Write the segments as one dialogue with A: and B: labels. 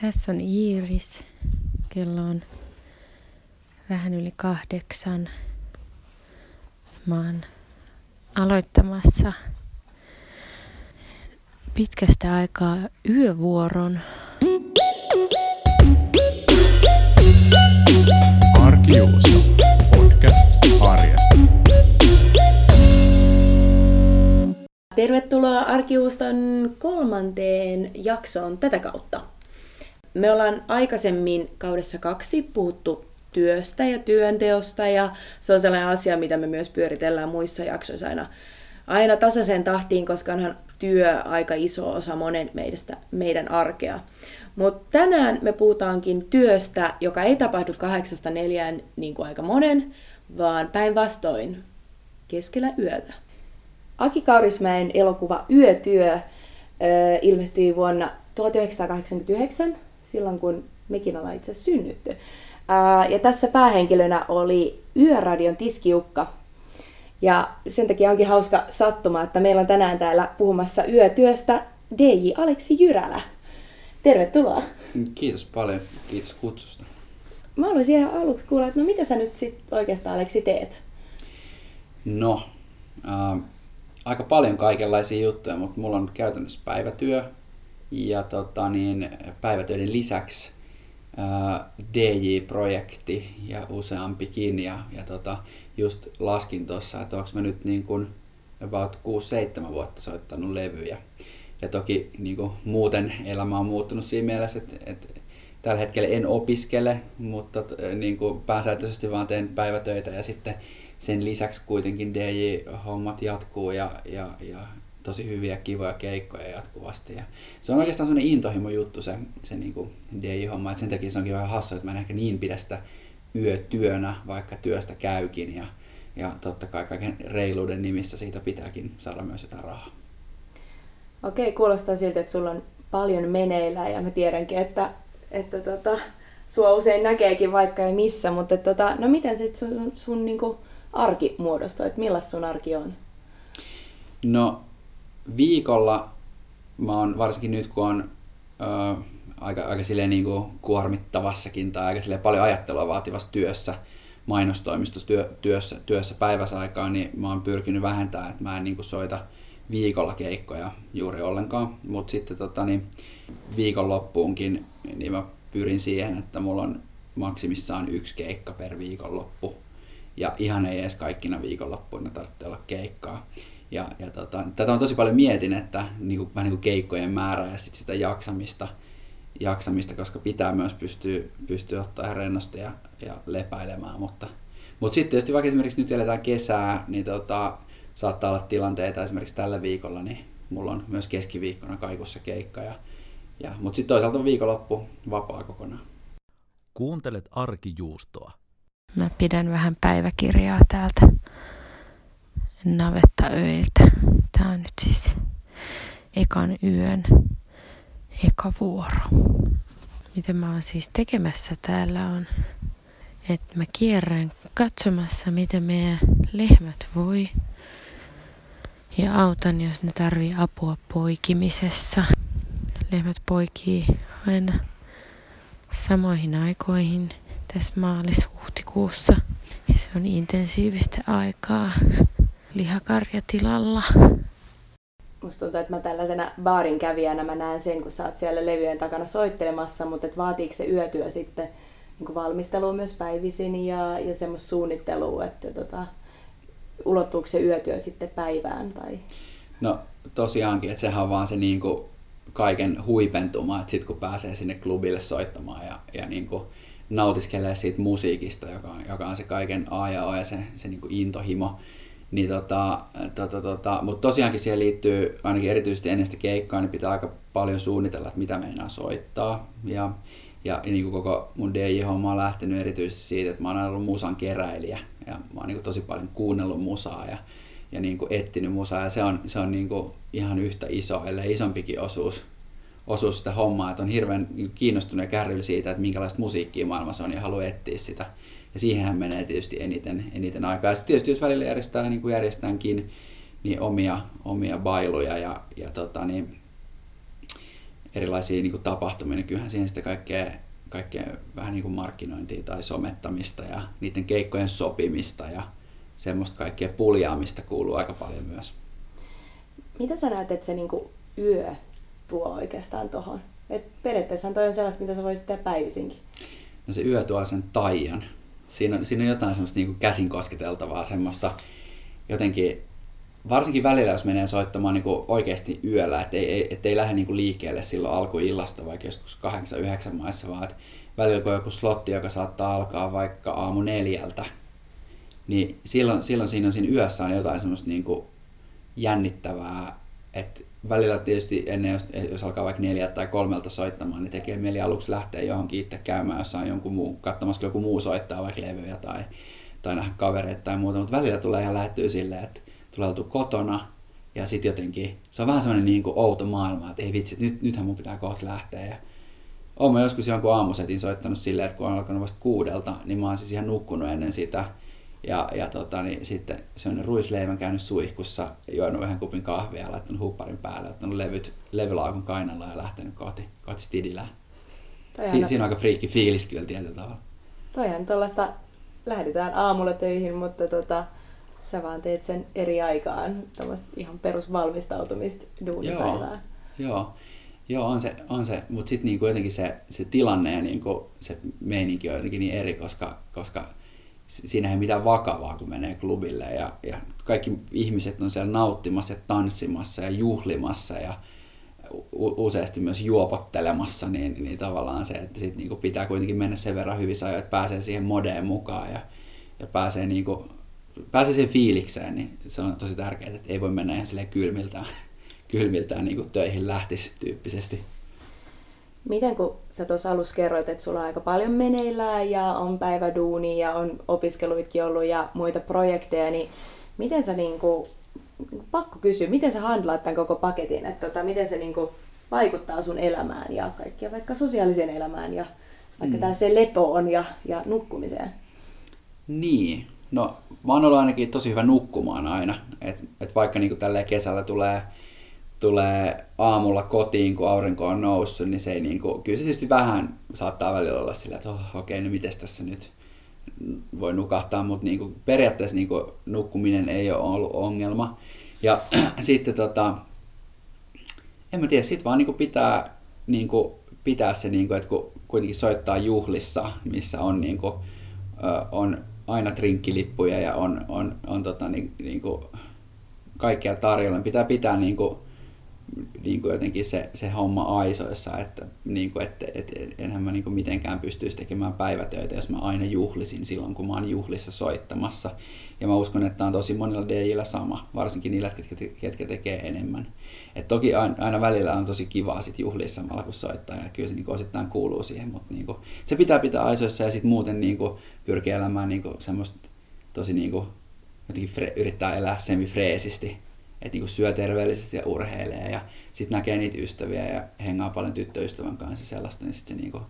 A: Tässä on Iiris. Kello on vähän yli kahdeksan. Mä oon aloittamassa pitkästä aikaa yövuoron.
B: Arkijuusto. Podcast arjesta.
C: Tervetuloa Arkiuston kolmanteen jaksoon tätä kautta. Me ollaan aikaisemmin kaudessa kaksi puhuttu työstä ja työnteosta ja se on sellainen asia, mitä me myös pyöritellään muissa jaksoissa aina, aina tasaiseen tahtiin, koska onhan työ aika iso osa monen meistä, meidän arkea. Mutta tänään me puhutaankin työstä, joka ei tapahdu kahdeksasta neljään niin kuin aika monen, vaan päinvastoin keskellä yötä. Aki Kaurismäen elokuva Yötyö ilmestyi vuonna 1989, silloin kun mekin ollaan itse synnytty. Ja tässä päähenkilönä oli Yöradion tiskiukka. Ja sen takia onkin hauska sattuma, että meillä on tänään täällä puhumassa yötyöstä DJ Aleksi Jyrälä. Tervetuloa.
D: Kiitos paljon. Kiitos kutsusta.
C: Mä haluaisin ihan aluksi kuulla, että no mitä sä nyt sit oikeastaan Aleksi teet?
D: No, äh, aika paljon kaikenlaisia juttuja, mutta mulla on käytännössä päivätyö ja tota, niin, päivätöiden lisäksi äh, DJ-projekti ja useampikin ja, ja tota, just laskin tuossa, että onko mä nyt niin kuin about 6-7 vuotta soittanut levyjä. Ja toki niin kuin, muuten elämä on muuttunut siinä mielessä, että, että tällä hetkellä en opiskele, mutta niin kuin pääsääntöisesti vaan teen päivätöitä ja sitten sen lisäksi kuitenkin DJ-hommat jatkuu ja, ja, ja tosi hyviä, kivoja keikkoja jatkuvasti. Ja se on oikeastaan sellainen intohimo juttu se, se niin kuin DJ-homma, että sen takia se onkin vähän hassu, että mä en ehkä niin pidä sitä yötyönä, vaikka työstä käykin. Ja, ja totta kai kaiken reiluuden nimissä siitä pitääkin saada myös jotain rahaa.
C: Okei, kuulostaa siltä, että sulla on paljon meneillä ja mä tiedänkin, että, että tota, sua usein näkeekin vaikka ei missä, mutta tota, no miten se sun, sun niinku arki muodostuu, että millaista sun arki on?
D: No viikolla mä oon varsinkin nyt kun on ö, aika, aika silleen niin kuin kuormittavassakin tai aika silleen paljon ajattelua vaativassa työssä, mainostoimistossa työ, työssä, työssä päiväsaikaa, niin mä oon pyrkinyt vähentämään, että mä en niin kuin soita viikolla keikkoja juuri ollenkaan, mutta sitten tota, niin viikonloppuunkin niin mä pyrin siihen, että mulla on maksimissaan yksi keikka per viikonloppu. Ja ihan ei edes kaikkina viikonloppuina tarvitse olla keikkaa. Ja, ja tota, tätä on tosi paljon mietin, että niin kuin, vähän niin kuin keikkojen määrää ja sit sitä jaksamista, jaksamista, koska pitää myös pystyä, pystyä ottaa ihan rennosti ja, ja lepäilemään. Mutta, mutta sitten tietysti vaikka esimerkiksi nyt eletään kesää, niin tota, saattaa olla tilanteita esimerkiksi tällä viikolla, niin mulla on myös keskiviikkona kaikussa keikka. Ja, ja, mutta sitten toisaalta on viikonloppu vapaa kokonaan.
B: Kuuntelet arkijuustoa.
A: Mä pidän vähän päiväkirjaa täältä navettaöiltä. Tää on nyt siis ekan yön eka vuoro. Mitä mä oon siis tekemässä täällä on, että mä kierrän katsomassa, miten meidän lehmät voi. Ja autan, jos ne tarvii apua poikimisessa. Lehmät poikii aina samoihin aikoihin tässä maalis-huhtikuussa. Ja se on intensiivistä aikaa lihakarjatilalla.
C: Musta tuntuu, että mä tällaisena baarin kävijänä mä näen sen, kun sä oot siellä levyjen takana soittelemassa, mutta et vaatiiko se yötyö sitten niin valmistelua myös päivisin ja, ja semmoista suunnittelua, että tota, ulottuuko se yötyö sitten päivään? Tai...
D: No tosiaankin, että sehän on vaan se niin kuin kaiken huipentuma, että sitten kun pääsee sinne klubille soittamaan ja, ja niin kuin nautiskelee siitä musiikista, joka on, joka on se kaiken A ja O ja se, se niin kuin intohimo, niin tota, tota, tota, mutta tosiaankin siihen liittyy, ainakin erityisesti ennen sitä keikkaa, niin pitää aika paljon suunnitella, että mitä meinaa soittaa. Ja, ja niin kuin koko mun DJ-homma on lähtenyt erityisesti siitä, että mä oon aina ollut musan keräilijä. Ja mä oon niin kuin tosi paljon kuunnellut musaa ja, ja niin kuin etsinyt musaa. Ja se on, se on niin kuin ihan yhtä iso, ellei isompikin osuus, osuus sitä hommaa. Että on hirveän kiinnostunut ja kärryllä siitä, että minkälaista musiikkia maailmassa on ja haluaa etsiä sitä ja siihenhän menee tietysti eniten, eniten aikaa. Ja sitten tietysti jos välillä järjestää, niin kuin järjestäänkin, niin omia, omia bailuja ja, ja tota, niin, erilaisia niin kuin tapahtumia, niin kyllähän siihen sitten kaikkea, kaikkea vähän niin kuin markkinointia tai somettamista ja niiden keikkojen sopimista ja semmoista kaikkea puljaamista kuuluu aika paljon myös.
C: Mitä sä näet, että se niinku yö tuo oikeastaan tuohon? periaatteessa toi on sellaista, mitä sä voisit tehdä päivisinkin.
D: No se yö tuo sen taian. Siinä on, siinä on jotain semmoista niinku käsin kosketeltavaa, semmoista jotenkin, varsinkin välillä, jos menee soittamaan niinku oikeasti yöllä, että ei, et ei lähde niinku liikkeelle silloin alkuillasta, vaikka joskus 8-9 maissa, vaan että välillä kun on joku slotti, joka saattaa alkaa vaikka aamu neljältä, niin silloin, silloin siinä on siinä yössä on jotain semmoista niinku jännittävää, että välillä tietysti ennen, jos, jos alkaa vaikka neljä tai kolmelta soittamaan, niin tekee mieli aluksi lähteä johonkin itse käymään jossain jonkun muu, katsomassa joku muu soittaa vaikka levyjä tai, tai nähdä kavereita tai muuta, mutta välillä tulee ihan lähettyä silleen, että tulee oltu kotona ja sitten jotenkin, se on vähän semmoinen niin kuin outo maailma, että ei vitsi, nyt, nythän mun pitää kohta lähteä. Ja olen joskus jonkun aamusetin soittanut silleen, että kun on alkanut vasta kuudelta, niin mä oon siis ihan nukkunut ennen sitä ja, ja tota, niin sitten on ruisleivän käynyt suihkussa, juonut yhden kupin kahvia ja laittanut hupparin päälle, ottanut levyt, levylaukun kainalla ja lähtenyt kohti, kohti Stidilää. Si- siinä on aika friikki fiilis kyllä tietyllä tavalla.
C: Toihan tuollaista, lähdetään aamulla töihin, mutta tota, sä vaan teet sen eri aikaan, tuommoista ihan perusvalmistautumista duunipäivää.
D: Joo, joo. Joo, on se, on se. mutta sitten niinku jotenkin se, se tilanne ja niinku se meininki on jotenkin niin eri, koska, koska siinä ei mitään vakavaa, kun menee klubille ja, ja kaikki ihmiset on siellä nauttimassa ja tanssimassa ja juhlimassa ja useasti myös juopottelemassa, niin, niin tavallaan se, että sit niinku pitää kuitenkin mennä sen verran hyvissä ajoin, että pääsee siihen modeen mukaan ja, ja pääsee, niinku, pääsee siihen fiilikseen, niin se on tosi tärkeää, että ei voi mennä ihan silleen kylmiltään, kylmiltään niinku töihin lähtisi tyyppisesti.
C: Miten kun sä tuossa alussa kerroit, että sulla on aika paljon meneillään ja on päiväduuni ja on opiskeluitkin ollut ja muita projekteja, niin miten sä niinku, pakko kysyä, miten sä handlaat tämän koko paketin, että tota, miten se niinku vaikuttaa sun elämään ja kaikkia vaikka sosiaaliseen elämään ja vaikka mm. tällaiseen lepoon ja, ja nukkumiseen?
D: Niin, no mä oon ollut ainakin tosi hyvä nukkumaan aina, että et vaikka niinku tälleen kesällä tulee tulee aamulla kotiin, kun aurinko on noussut, niin se ei niin kuin, kyllä se tietysti vähän saattaa välillä olla sillä, että oh, okei, okay, no miten tässä nyt voi nukahtaa, mutta niin kuin, periaatteessa niin kuin, nukkuminen ei ole ollut ongelma. Ja sitten tota, en mä tiedä, sit vaan niin kuin pitää, niin kuin, pitää se, niin kuin, että kun kuitenkin soittaa juhlissa, missä on, niin kuin, on aina trinkkilippuja ja on, on, on tota, niin, niin kuin, kaikkea tarjolla, niin pitää pitää niin kuin, niin kuin jotenkin se, se homma aisoissa, että, niin kuin, että, että enhän mä niin kuin mitenkään pystyisi tekemään päivätöitä, jos mä aina juhlisin silloin, kun mä oon juhlissa soittamassa. Ja mä uskon, että on tosi monilla DJillä sama, varsinkin niillä, ketkä, ketkä tekee enemmän. Et toki aina välillä on tosi kivaa sit juhlia samalla kun soittaa ja kyllä se niin osittain kuuluu siihen, mutta niin kuin, se pitää pitää aisoissa ja sitten muuten niin kuin, pyrkiä elämään niin kuin, semmoista tosi niin kuin, jotenkin fre, yrittää elää semifreesisti että niinku syö terveellisesti ja urheilee ja sitten näkee niitä ystäviä ja hengaa paljon tyttöystävän kanssa sellaista, niin sitten se, niinku,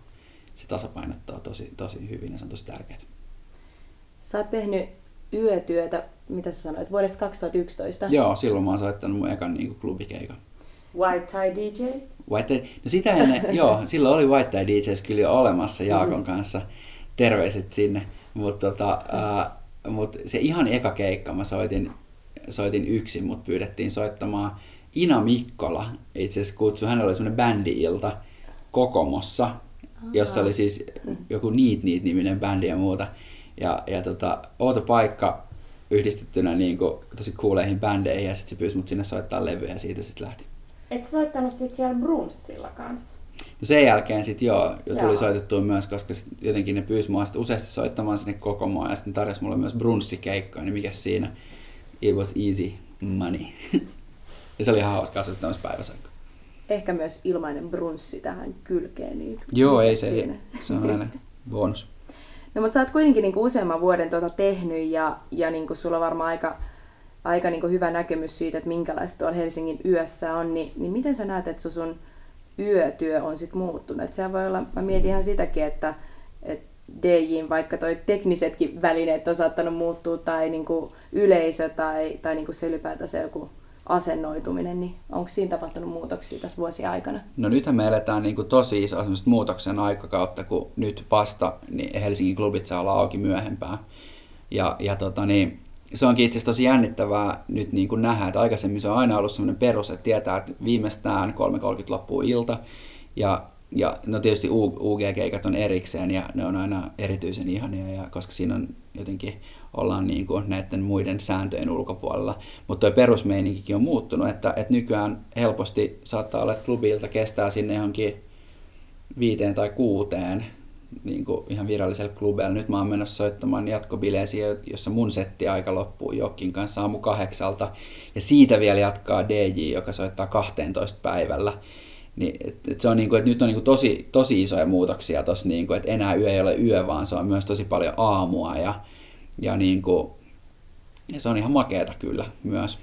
D: se tasapainottaa tosi, tosi hyvin ja se on tosi tärkeää.
C: Sä oot tehnyt yötyötä, mitä sä sanoit, vuodesta 2011?
D: Joo, silloin mä oon soittanut mun ekan niinku klubikeikan.
C: White Tie DJs?
D: White tie, no sitä ennen, joo, silloin oli White Tie DJs kyllä jo olemassa Jaakon mm. kanssa. Terveiset sinne. Mutta tota, uh, mut se ihan eka keikka mä soitin soitin yksin, mutta pyydettiin soittamaan Ina Mikkola. Itse asiassa kutsui, hänellä oli semmoinen bändi-ilta Kokomossa, Aha. jossa oli siis joku Niit Niit niminen bändi ja muuta. Ja, ja tota, outo paikka yhdistettynä niin kuin, tosi kuuleihin bändeihin ja sitten se pyysi mut sinne soittaa levyä ja siitä sitten lähti.
C: Et soittanut sitten siellä Brunssilla kanssa?
D: No sen jälkeen sitten joo, jo tuli joo. soitettua myös, koska jotenkin ne pyysi mua useasti soittamaan sinne Kokomoa ja sitten tarjosi mulle myös brunssikeikkoja, niin mikä siinä it was easy money. ja se oli ihan tämmöistä päiväsaikka.
C: Ehkä myös ilmainen brunssi tähän kylkeen. Niin
D: Joo, ei se, siinä? se on aina bonus.
C: No mutta sä oot kuitenkin niinku useamman vuoden tuota tehnyt ja, ja niinku sulla on varmaan aika, aika niinku hyvä näkemys siitä, että minkälaista tuolla Helsingin yössä on, niin, niin miten sä näet, että sun yötyö on sitten muuttunut? Et sehän voi olla, mä mietin ihan sitäkin, että, että DJin, vaikka toi teknisetkin välineet on saattanut muuttua, tai niin kuin yleisö, tai, tai niin kuin se ylipäätään se joku asennoituminen, niin onko siinä tapahtunut muutoksia tässä vuosien aikana?
D: No nythän me eletään niin kuin tosi iso muutoksen aikakautta, kun nyt vasta niin Helsingin klubit saa olla auki myöhempään. Ja, ja tota niin, se onkin itse asiassa tosi jännittävää nyt niin kuin nähdä, että aikaisemmin se on aina ollut sellainen perus, että tietää, että viimeistään 3.30 loppuu ilta. Ja, ja no tietysti UG-keikat on erikseen ja ne on aina erityisen ihania, ja koska siinä on jotenkin ollaan niin kuin näiden muiden sääntöjen ulkopuolella. Mutta tuo perusmeininkikin on muuttunut, että, että nykyään helposti saattaa olla, että klubilta kestää sinne johonkin viiteen tai kuuteen niin kuin ihan virallisella klubeilla. Nyt mä oon menossa soittamaan jatkobileisiä, jossa mun setti aika loppuu Jokkin kanssa aamu kahdeksalta. Ja siitä vielä jatkaa DJ, joka soittaa 12 päivällä. Niin, et, et se on niinku, että nyt on niinku tosi, tosi isoja muutoksia tossa, niinku, että enää yö ei ole yö, vaan se on myös tosi paljon aamua ja, ja, niinku, ja se on ihan makeeta kyllä myös.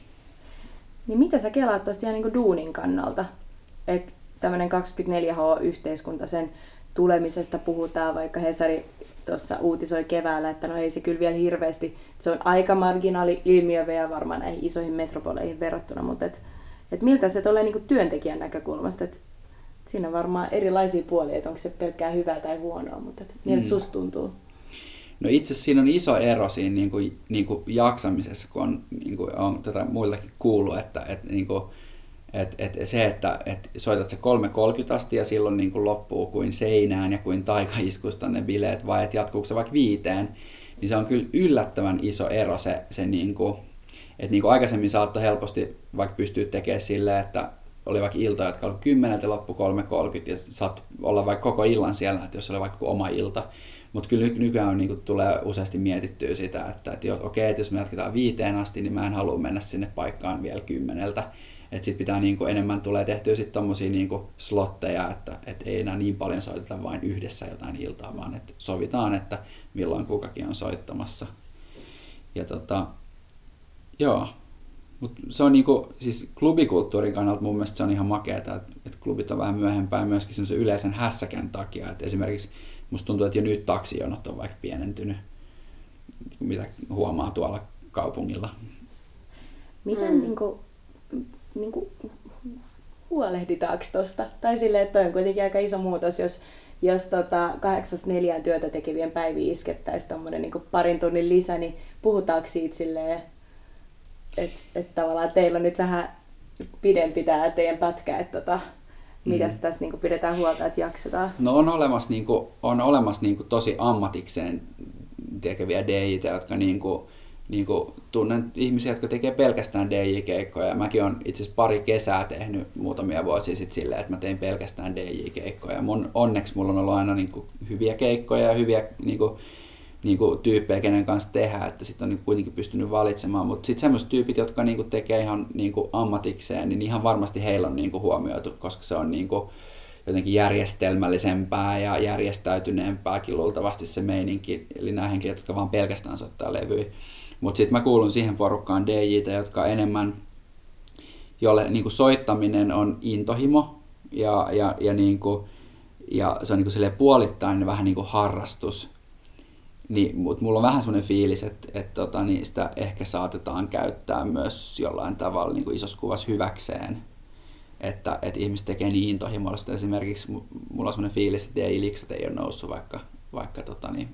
C: Niin mitä sä kelaat tuosta ihan niinku duunin kannalta? Että tämmöinen 24H-yhteiskunta, sen tulemisesta puhutaan, vaikka Hesari tuossa uutisoi keväällä, että no ei se kyllä vielä hirveästi, se on aika marginaali ilmiö vielä varmaan näihin isoihin metropoleihin verrattuna, mutta et, et miltä se tulee niinku työntekijän näkökulmasta, että siinä on varmaan erilaisia puolia, että onko se pelkkää hyvää tai huonoa, mutta et miltä mm. susta tuntuu?
D: No itse asiassa siinä on iso ero siinä niin kuin, niin kuin jaksamisessa, kun on, niin kuin on tätä muillakin kuullut, että, että niin kuin, et, et se, että et soitat se 3.30 asti ja silloin niin kuin loppuu kuin seinään ja kuin taikaiskusta ne bileet, vai että jatkuuko se vaikka viiteen, niin se on kyllä yllättävän iso ero se, se niin kuin, että niin kuin aikaisemmin saattoi helposti vaikka pystyä tekemään silleen, että oli vaikka ilta, jotka oli 10 ja loppu 3.30 ja saat olla vaikka koko illan siellä, että jos oli vaikka oma ilta. Mutta kyllä nykyään niin kuin, tulee useasti mietittyä sitä, että, että okei, okay, että jos me jatketaan viiteen asti, niin mä en halua mennä sinne paikkaan vielä kymmeneltä että sitten pitää niinku enemmän tulee tehtyä sitten tommosia niinku slotteja, että et ei enää niin paljon soiteta vain yhdessä jotain iltaa, vaan että sovitaan, että milloin kukakin on soittamassa. Ja tota, joo, Mut se on niinku, siis klubikulttuurin kannalta mun mielestä se on ihan makeeta, että, että klubit on vähän myöhempään myöskin semmoisen yleisen hässäkän takia. Että esimerkiksi musta tuntuu, että jo nyt taksijonot on vaikka pienentynyt, mitä huomaa tuolla kaupungilla.
C: Miten mm. niinku, niin kuin, huolehditaanko tuosta? Tai silleen, että toi on kuitenkin aika iso muutos, jos, jos tota, kahdeksasta neljään työtä tekevien päiviä iskettäisiin tuommoinen niin parin tunnin lisä, niin puhutaanko siitä silleen, että et tavallaan teillä on nyt vähän pidempi tämä teidän pätkä, että tota, mitäs mm. tässä niin pidetään huolta, että jaksetaan?
D: No on olemassa, niin kuin, on olemassa niin kuin, tosi ammatikseen tekeviä DJitä, jotka niin kuin, niin kuin, tunnen ihmisiä, jotka tekee pelkästään DJ-keikkoja. Mäkin olen itse asiassa pari kesää tehnyt muutamia vuosia sitten silleen, että mä tein pelkästään DJ-keikkoja. Mun, onneksi mulla on ollut aina niin kuin, hyviä keikkoja ja hyviä niin kuin, niin kuin, tyyppejä, kenen kanssa tehdä, että sitten on niin kuitenkin pystynyt valitsemaan. Mutta sitten sellaiset tyypit, jotka niin kuin, tekee ihan niin kuin, ammatikseen, niin ihan varmasti heillä on niin kuin, huomioitu, koska se on niin kuin, jotenkin järjestelmällisempää ja järjestäytyneempääkin luultavasti se meininki. Eli nämä henkilöt, jotka vaan pelkästään soittaa levyjä. Mutta sitten mä kuulun siihen porukkaan DJtä, jotka enemmän, jolle niin kuin soittaminen on intohimo ja, ja, ja, niin kuin, ja se on niin kuin puolittain vähän niin kuin harrastus. Niin, mutta mulla on vähän semmoinen fiilis, että, että tota, niin sitä ehkä saatetaan käyttää myös jollain tavalla niin kuin isossa kuvassa hyväkseen. Että, että ihmiset tekee niin intohimollista. Esimerkiksi mulla on semmoinen fiilis, että DJ-liksat ei ole noussut, vaikka, vaikka tota, niin,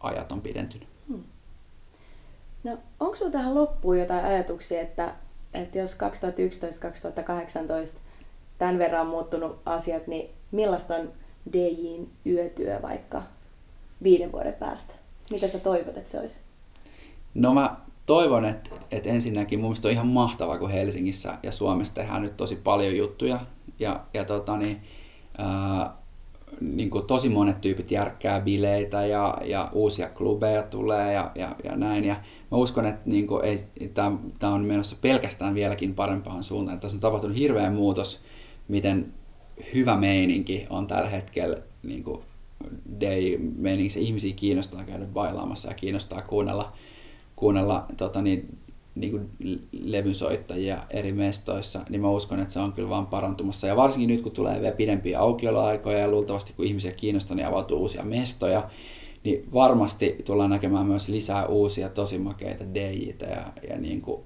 D: ajat on pidentynyt. Hmm.
C: No, onko sinulla tähän loppuun jotain ajatuksia, että, että jos 2011-2018 tämän verran on muuttunut asiat, niin millaista on DJin yötyö vaikka viiden vuoden päästä? Mitä sä toivot, että se olisi?
D: No mä toivon, että, että ensinnäkin mun mielestä on ihan mahtavaa, kun Helsingissä ja Suomessa tehdään nyt tosi paljon juttuja. Ja, ja tota niin, ää, niin kuin tosi monet tyypit järkkää bileitä ja, ja uusia klubeja tulee ja, ja, ja näin. Ja mä uskon, että niin ei, tämä on menossa pelkästään vieläkin parempaan suuntaan. Tässä on tapahtunut hirveä muutos, miten hyvä meininki on tällä hetkellä niin kuin day meininki. Ihmisiä kiinnostaa käydä bailaamassa ja kiinnostaa kuunnella, kuunnella tota niin, niin kuin levynsoittajia eri mestoissa, niin mä uskon, että se on kyllä vaan parantumassa. Ja varsinkin nyt, kun tulee vielä pidempiä aukioloaikoja ja luultavasti kun ihmisiä kiinnostaa, niin avautuu uusia mestoja, niin varmasti tullaan näkemään myös lisää uusia tosi makeita DJitä ja, ja, niin kuin,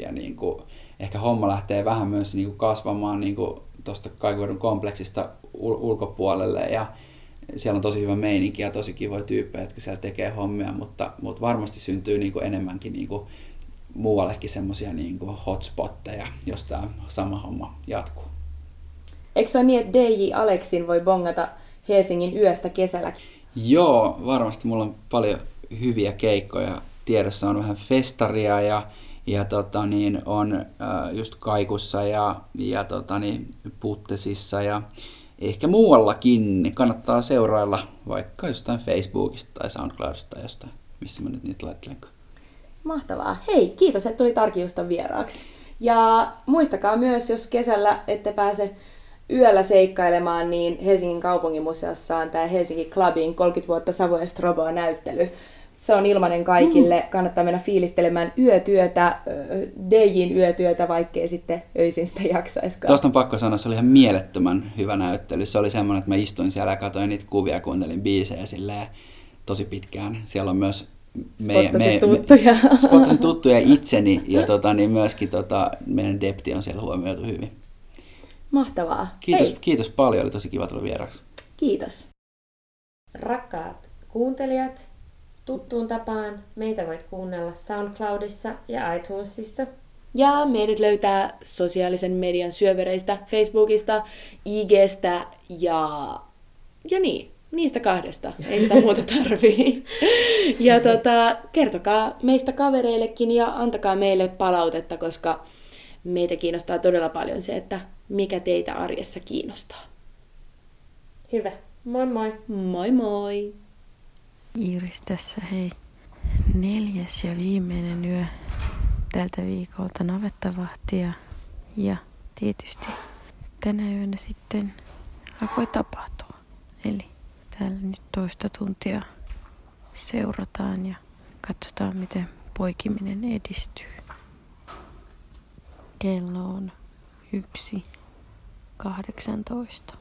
D: ja niin kuin, ehkä homma lähtee vähän myös niin kuin kasvamaan niin tuosta Kaikuvedun kompleksista ul- ulkopuolelle ja siellä on tosi hyvä meininki ja tosi kivoja tyyppejä, jotka siellä tekee hommia, mutta, mutta varmasti syntyy niin kuin enemmänkin niin kuin muuallekin semmoisia niin hotspotteja, jos tämä sama homma jatkuu.
C: Eikö se ole niin, että DJ Aleksin voi bongata Helsingin yöstä kesällä?
D: Joo, varmasti mulla on paljon hyviä keikkoja. Tiedossa on vähän festaria ja, ja tota, niin, on äh, just Kaikussa ja, ja tota, niin, Puttesissa ja ehkä muuallakin. Kannattaa seurailla vaikka jostain Facebookista tai Soundcloudista tai jostain, missä mä nyt niitä laittelenkaan.
C: Mahtavaa. Hei, kiitos, että tuli Tarkiustan vieraaksi. Ja muistakaa myös, jos kesällä ette pääse yöllä seikkailemaan, niin Helsingin kaupunginmuseossa on tämä Helsinki Clubin 30 vuotta Savoyesta Roboa näyttely. Se on ilmainen kaikille. Mm. Kannattaa mennä fiilistelemään yötyötä, DJin yötyötä, vaikkei sitten öisin sitä jaksaiskaan.
D: Tuosta on pakko sanoa, se oli ihan mielettömän hyvä näyttely. Se oli semmoinen, että mä istuin siellä ja katsoin niitä kuvia ja kuuntelin biisejä silleen tosi pitkään. Siellä on myös
C: meidän, me, tuttuja.
D: Me, tuttuja itseni ja tota, niin myöskin tota, meidän depti on siellä huomioitu hyvin.
C: Mahtavaa.
D: Kiitos, Hei. kiitos paljon, oli tosi kiva tulla vieraaksi.
C: Kiitos.
A: Rakkaat kuuntelijat, tuttuun tapaan meitä voit kuunnella SoundCloudissa ja iTunesissa.
C: Ja meidät löytää sosiaalisen median syövereistä, Facebookista, IGstä ja, ja niin, niistä kahdesta. Ei sitä muuta tarvii. Ja tota, kertokaa meistä kavereillekin ja antakaa meille palautetta, koska meitä kiinnostaa todella paljon se, että mikä teitä arjessa kiinnostaa.
A: Hyvä. Moi moi.
C: Moi moi.
A: Iiris tässä hei. Neljäs ja viimeinen yö tältä viikolta navettavahtia. Ja tietysti tänä yönä sitten alkoi tapahtua. Eli täällä nyt toista tuntia seurataan ja katsotaan miten poikiminen edistyy. Kello on yksi 18.